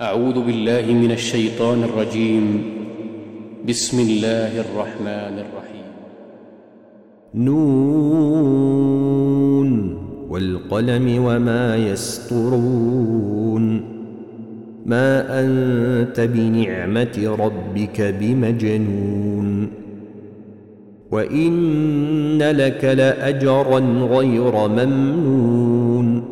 أعوذ بالله من الشيطان الرجيم. بسم الله الرحمن الرحيم. نون والقلم وما يسطرون ما أنت بنعمة ربك بمجنون. وإن لك لأجرا غير ممنون.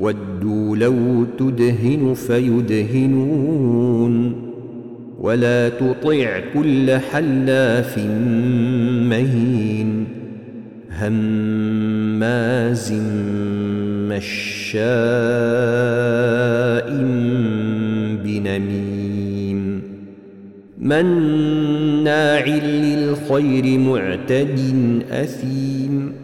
ودوا لو تدهن فيدهنون ولا تطع كل حلاف مهين هماز مشاء بنميم مناع للخير معتد أثيم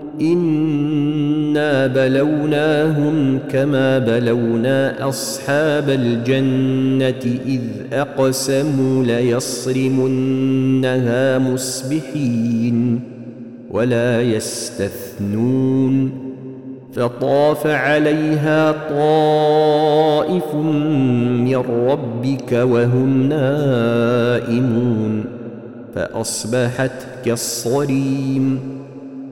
انا بلوناهم كما بلونا اصحاب الجنه اذ اقسموا ليصرمنها مصبحين ولا يستثنون فطاف عليها طائف من ربك وهم نائمون فاصبحت كالصريم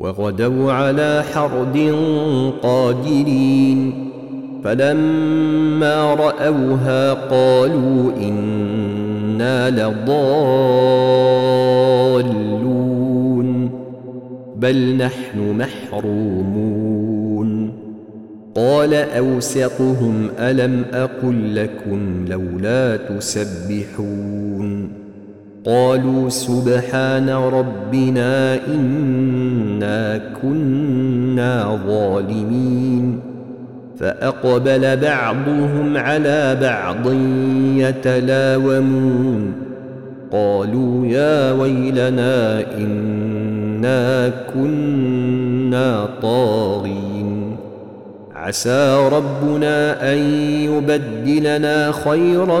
وغدوا على حرد قادرين. فلما رأوها قالوا إنا لضالون بل نحن محرومون. قال أوسطهم ألم أقل لكم لولا تسبحون. قالوا سبحان ربنا إنا كنا ظالمين. فأقبل بعضهم على بعض يتلاومون. قالوا يا ويلنا إنا كنا طاغين. عسى ربنا أن يبدلنا خيرا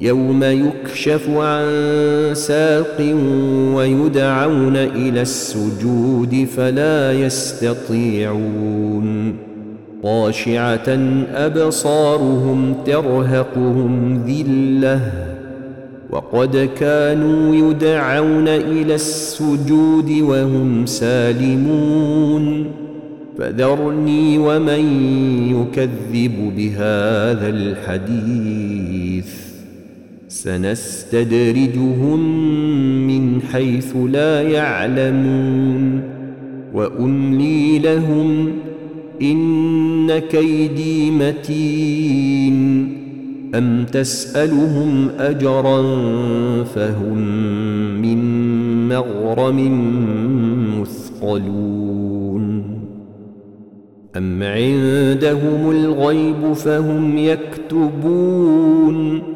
يوم يكشف عن ساق ويدعون إلى السجود فلا يستطيعون. خاشعه أبصارهم ترهقهم ذلة. وقد كانوا يدعون إلى السجود وهم سالمون. فذرني ومن يكذب بهذا الحديث. سنستدرجهم من حيث لا يعلمون وأملي لهم إن كيدي متين أم تسألهم أجرا فهم من مغرم مثقلون أم عندهم الغيب فهم يكتبون